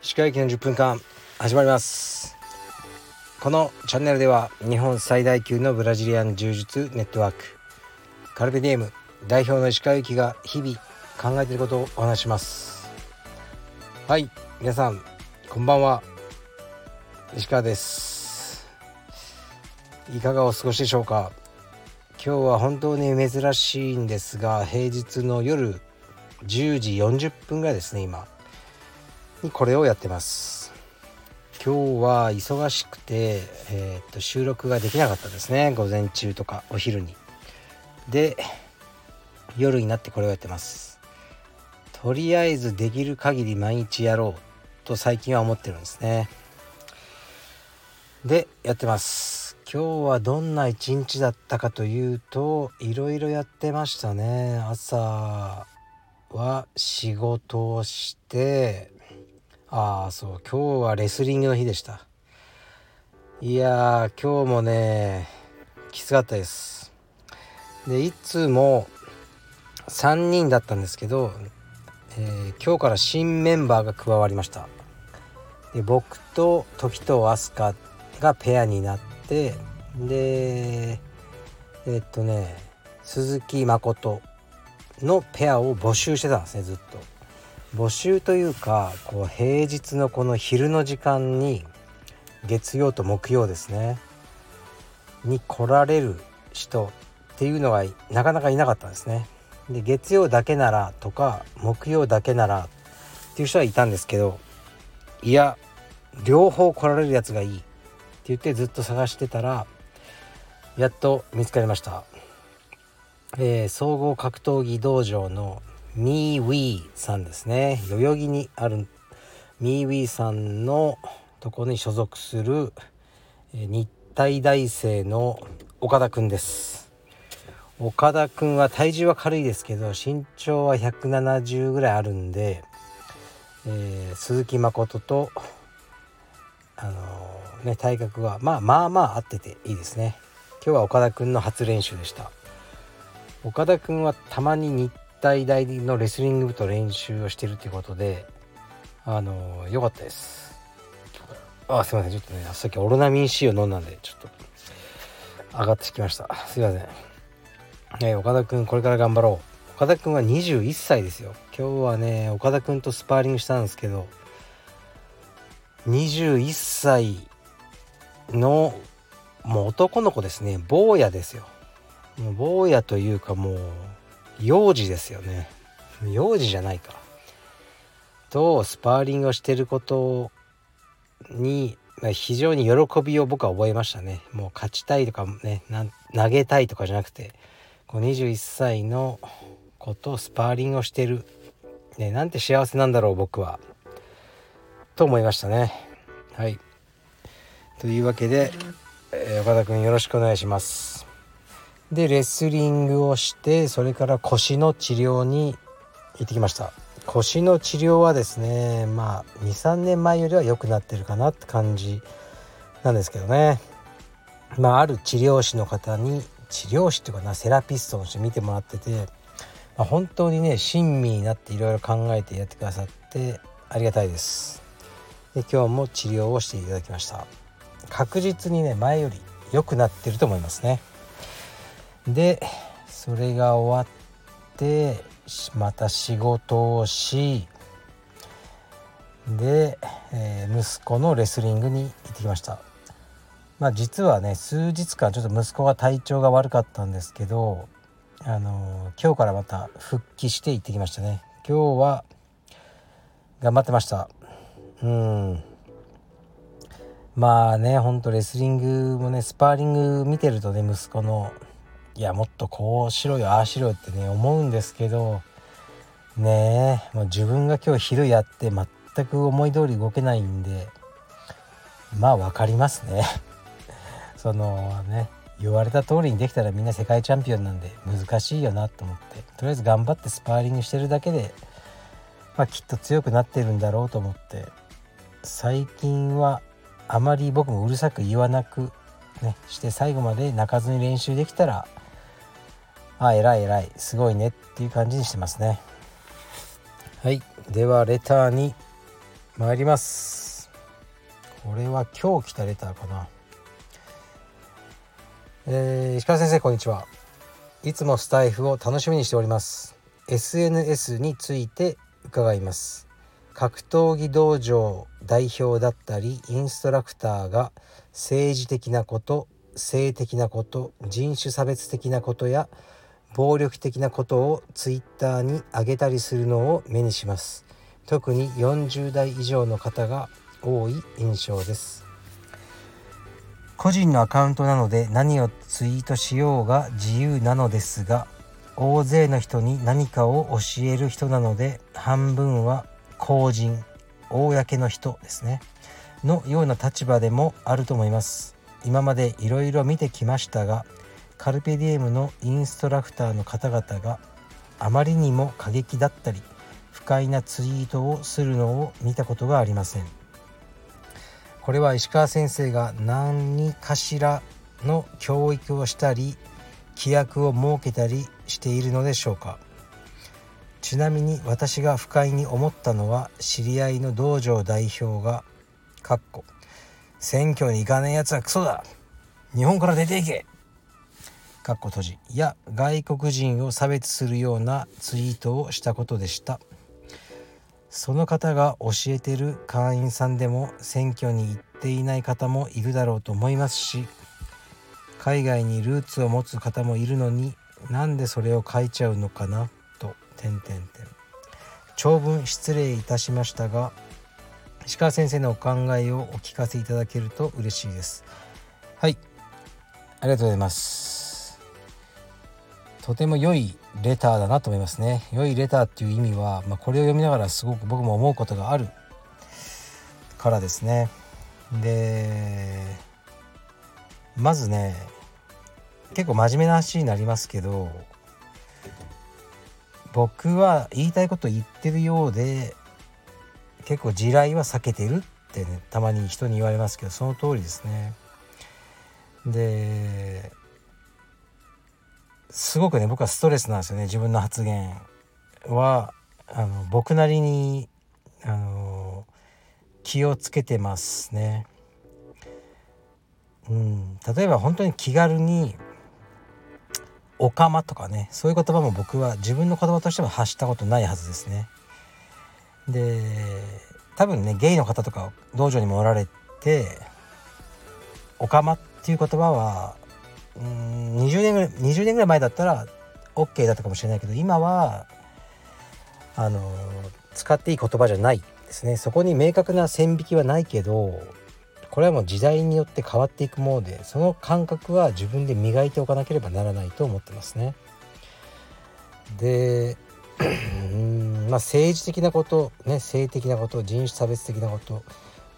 歯科医の10分間始まります。このチャンネルでは日本最大級のブラジリアン柔術ネットワーク。カルベディエム代表の石川由紀が日々考えていることをお話します。はい皆さんこんばんは。石川です。いかがお過ごしでしょうか？今日は本当に珍しいんですが平日の夜10時40分ぐらいですね今。にこれをやってます。今日は忙しくて、えー、っと収録ができなかったですね。午前中とかお昼に。で夜になってこれをやってます。とりあえずできる限り毎日やろうと最近は思ってるんですね。でやってます。今日はどんな一日だったかというといろいろやってましたね。朝は仕事をしてああそう今日はレスリングの日でした。いやー今日もねきつかったです。でいつも3人だったんですけど、えー、今日から新メンバーが加わりました。で僕と時と飛鳥がペアになってでえ、っとね鈴木誠のペアを募集してたんですねずっと募集というかこう平日のこの昼の時間に月曜と木曜ですねに来られる人っていうのがなかなかいなかったんですね。で月曜だけならとか木曜だけならっていう人はいたんですけどいや両方来られるやつがいい言ってずっと探してたらやっと見つかりました。えー、総合格闘技道場のミーウィーさんですね代々木にあるミーウィーさんのとこに所属する日体大生の岡田くんです岡田くんは体重は軽いですけど身長は170ぐらいあるんで、えー、鈴木誠とあの、ね体格はまあまあまあ合ってていいですね。今日は岡田くんの初練習でした。岡田くんはたまに日体大のレスリング部と練習をしてるっていうことであの良かったです。あすいません。ちょっとねさっきオロナミン C を飲んだんでちょっと上がってきました。すいません。えー、岡田くんこれから頑張ろう。岡田くんは21歳ですよ。今日はね岡田くんとスパーリングしたんですけど21歳のもう男の子ですね。坊やですよ。もう坊やというかもう幼児ですよね。幼児じゃないか。とスパーリングをしてることに非常に喜びを僕は覚えましたね。もう勝ちたいとかね投げたいとかじゃなくてこう21歳の子とスパーリングをしてる、ね、なんて幸せなんだろう僕は。と思いましたね。はい。というわけで、えー、岡田君よろしくお願いします。でレスリングをしてそれから腰の治療に行ってきました。腰の治療はですねまあ23年前よりは良くなってるかなって感じなんですけどね。まあある治療師の方に治療師っていうかなセラピストとして見てもらってて、まあ、本当にね親身になっていろいろ考えてやってくださってありがたいです。で今日も治療をしていただきました。確実にね前より良くなってると思いますね。でそれが終わってまた仕事をしで、えー、息子のレスリングに行ってきました。まあ実はね数日間ちょっと息子が体調が悪かったんですけどあのー、今日からまた復帰して行ってきましたね。今日は頑張ってました。うん。まあねほんとレスリングもねスパーリング見てるとね息子のいやもっとこうしろよああしろよってね思うんですけどねえもう自分が今日昼やって全く思い通り動けないんでまあ分かりますね。そのね言われた通りにできたらみんな世界チャンピオンなんで難しいよなと思ってとりあえず頑張ってスパーリングしてるだけで、まあ、きっと強くなってるんだろうと思って最近はあまり僕もうるさく言わなくねして最後まで泣かずに練習できたらあ偉い偉いすごいねっていう感じにしてますね。はい。ではレターに参ります。これは今日来たレターかな。えー、石川先生こんにちは。いつもスタイフを楽しみにしております。SNS について伺います。格闘技道場代表だったりインストラクターが政治的なこと性的なこと人種差別的なことや暴力的なことをツイッターに上げたりするのを目にします。特に40代以上の方が多い印象です。個人のアカウントなので何をツイートしようが自由なのですが大勢の人に何かを教える人なので半分は公人公の人ですね。のような立場でもあると思います。今までいろいろ見てきましたがカルペディエムのインストラクターの方々があまりにも過激だったり不快なツイートをするのを見たことがありません。これは石川先生が何かしらの教育をしたり規約を設けたりしているのでしょうか。ちなみに私が不快に思ったのは知り合いの道場代表が「かっこ選挙に行かねえやつはクソだ。日本から出ていけ。かっこ閉じ。や外国人を差別するようなツイートをしたことでした。その方が教えてる会員さんでも選挙に行っていない方もいるだろうと思いますし海外にルーツを持つ方もいるのになんでそれを書いちゃうのかな。と点々点。長文失礼いたしましたが石川先生のお考えをお聞かせいただけると嬉しいです。はい。ありがとうございます。とても良いレターだなと思いますね。良いレターっていう意味は、まあ、これを読みながらすごく僕も思うことがあるからですね。でまずね結構真面目な話になりますけど僕は言いたいこと言ってるようで結構地雷は避けてるってねたまに人に言われますけどその通りですね。ですごくね僕はストレスなんですよね自分の発言はあの僕なりにあの気をつけてますね。うん、例えば本当に気軽に「おかま」とかねそういう言葉も僕は自分の言葉としては発したことないはずですね。で多分ねゲイの方とか道場にもおられて「おかま」っていう言葉はうん20年ぐらい20年ぐらい前だったら OK だったかもしれないけど今はあの使っていい言葉じゃないですねそこに明確な線引きはないけどこれはもう時代によって変わっていくものでその感覚は自分で磨いておかなければならないと思ってますね。でまあ、政治的なこと、ね、性的なこと人種差別的なこと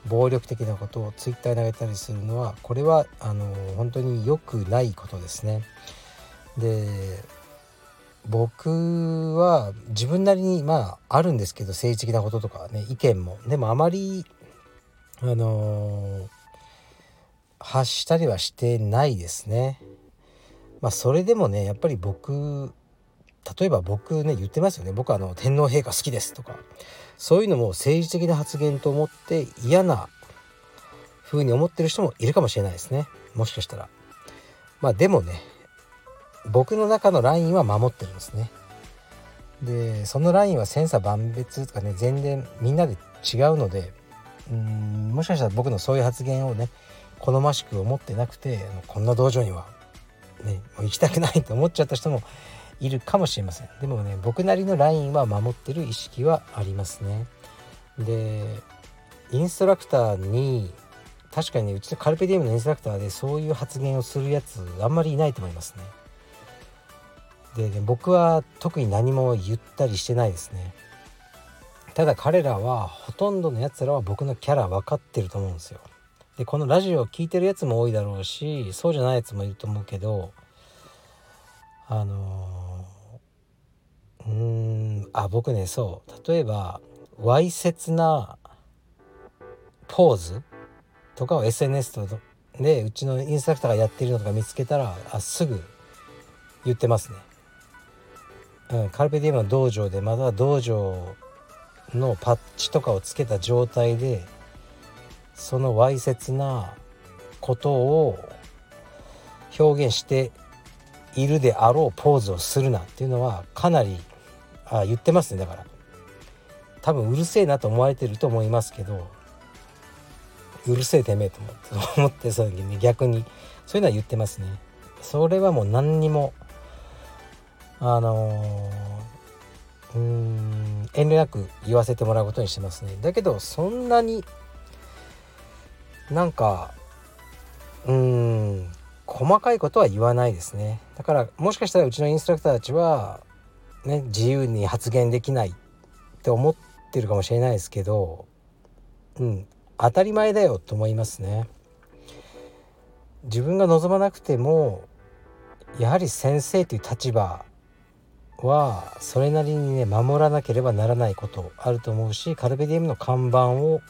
暴力的なことをツイッターに投げたりするのはこれはあの本当に良くないことですね。で僕は自分なりにまああるんですけど政治的なこととかね意見もでもあまりあの発したりはしてないですね。まあそれでもねやっぱり僕例えば僕ね言ってますよね。僕はあの天皇陛下好きですとか。そういうのも政治的な発言と思って嫌な風に思ってる人もいるかもしれないですね。もしかしたら。まあでもね僕の中のラインは守ってるんですね。でそのラインは千差万別とかね。全然みんなで違うのでうんもしかしたら僕のそういう発言をね好ましく思ってなくてこんな道場にはねもう行きたくないと思っちゃった人もいるかもしれません。でもね僕なりのラインは守ってる意識はありますね。でインストラクターに確かにうちのカルペディウムのインストラクターでそういう発言をするやつあんまりいないと思いますね。で、ね、僕は特に何も言ったりしてないですね。ただ彼らはほとんどのやつらは僕のキャラ分かってると思うんですよ。でこのラジオを聴いてるやつも多いだろうしそうじゃないやつもいると思うけどあのうんあ僕ねそう。例えばわいせつなポーズとかを SNS とでうちのインストラクターがやってるのとか見つけたらあすぐ言ってますね。うん、カルペディウムの道場でまた道場のパッチとかをつけた状態でそのわいせつなことを表現しているであろうポーズをするなっていうのはかなりあ言ってますね。だから多分うるせえなと思われてると思いますけどうるせえてめえと思って思ってその時に逆にそういうのは言ってますね。それはもう何にもあのー、うん遠慮なく言わせてもらうことにしてますね。だけどそんなになんかうん細かいことは言わないですね。だからもしかしたらうちのインストラクターたちはね自由に発言できないって思ってるかもしれないですけどうん当たり前だよと思いますね。自分が望まなくてもやはり先生という立場はそれなりにね守らなければならないことあると思うしカルベディウムの看板を、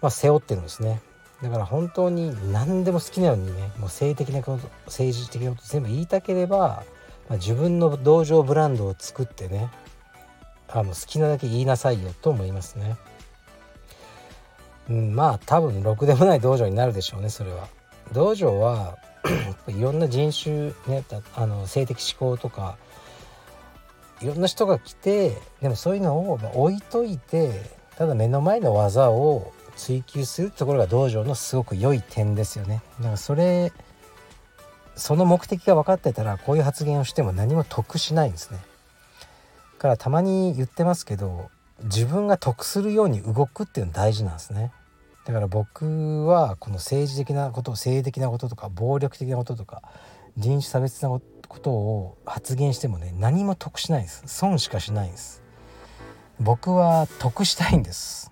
まあ、背負ってるんですねだから本当に何でも好きなようにねもう性的なこと政治的なこと全部言いたければ、まあ、自分の道場ブランドを作ってねあの好きなだけ言いなさいよと思いますね。うん、まあ多分ろくでもない道場になるでしょうねそれは。道場はいろんな人種ねあの性的指向とかいろんな人が来てでもそういうのを置いといてただ目の前の技を追求するところが道場のすごく良い点ですよね。だからそれその目的が分かってたらこういう発言をしても何も得しないんですね。だからたまに言ってますけど自分が得するように動くっていうの大事なんですね。だから僕はこの政治的なこと性的なこととか暴力的なこととか人種差別なことを発言してもね何も得しないです。損しかしないんです。僕は得したいんです。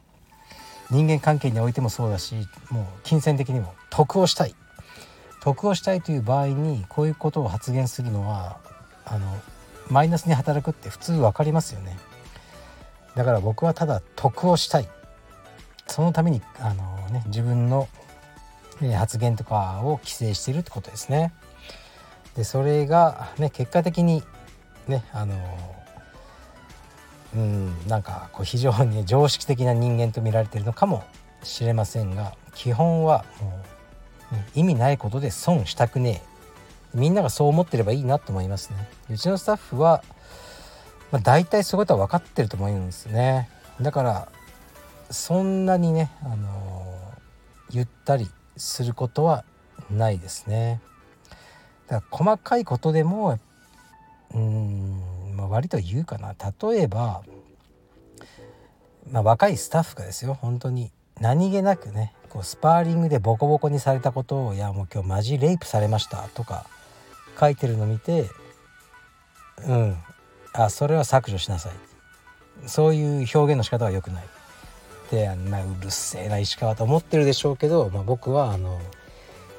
人間関係においてもそうだしもう金銭的にも。得をしたい。得をしたいという場合にこういうことを発言するのはあのマイナスに働くって普通分かりますよね。だから僕はただ得をしたい。そのためにあの、ね、自分の発言とかを規制しているってことですね。でそれが、ね、結果的にねあのうんなんかこう非常に常識的な人間と見られてるのかもしれませんが基本はもう、意味ないことで損したくねえみんながそう思ってればいいなと思いますね。うちのスタッフは、まあ、大体そういうことは分かってると思うんですね。だからそんなにね、あの、ゆったりすることはないですね。だから細かいことでもうん、まあ、割と言うかな。例えば、まあ、若いスタッフがですよ本当に何気なくねこうスパーリングでボコボコにされたことを「いやもう今日マジレイプされました」とか書いてるの見てうんあそれは削除しなさい。そういう表現の仕方は良くない。で、まあ、うるせえな石川と思ってるでしょうけど、まあ、僕はあの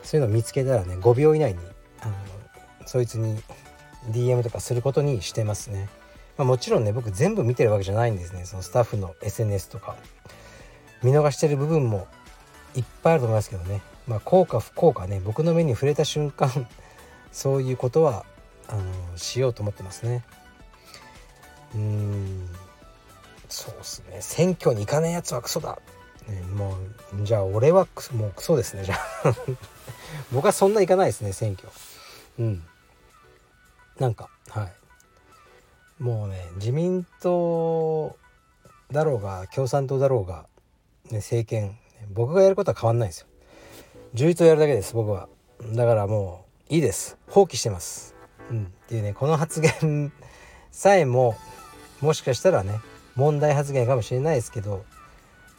そういうのを見つけたらね5秒以内にあのそいつに DM とかすることにしてますね。まあ、もちろんね僕全部見てるわけじゃないんですね。そのスタッフの SNS とか。見逃してる部分もいっぱいあると思いますけどね。まあ効果不効果ね。僕の目に触れた瞬間 そういうことはあのしようと思ってますね。うんそうっすね。選挙に行かねえやつはクソだ、ね、もうじゃあ俺はもうクソですねじゃあ。僕はそんな行かないですね選挙。うん。なんかはい。もうね自民党だろうが共産党だろうが、ね、政権僕がやることは変わんないですよ。充実をやるだけです僕は。だからもういいです。放棄してます。うん。っていうねこの発言さえももしかしたらね問題発言かもしれないですけど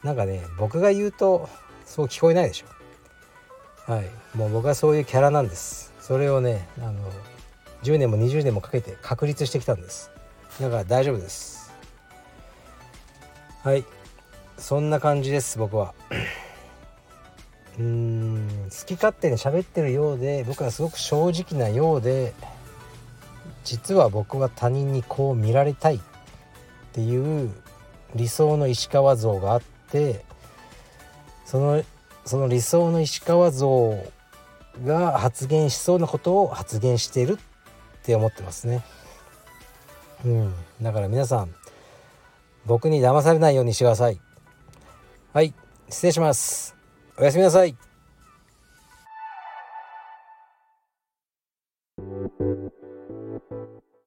なんかね僕が言うとそう聞こえないでしょ。はい。もう僕はそういうキャラなんです。それをねあの10年も20年もかけて確立してきたんです。だから大丈夫です。はい。そんな感じです僕は。うーん好き勝手に喋ってるようで僕はすごく正直なようで実は僕は他人にこう見られたいっていう理想の石川像があってそのその理想の石川像が発言しそうなことを発言しているって思ってますね。うん。だから皆さん僕に騙されないようにしてください。はい。失礼します。おやすみなさい。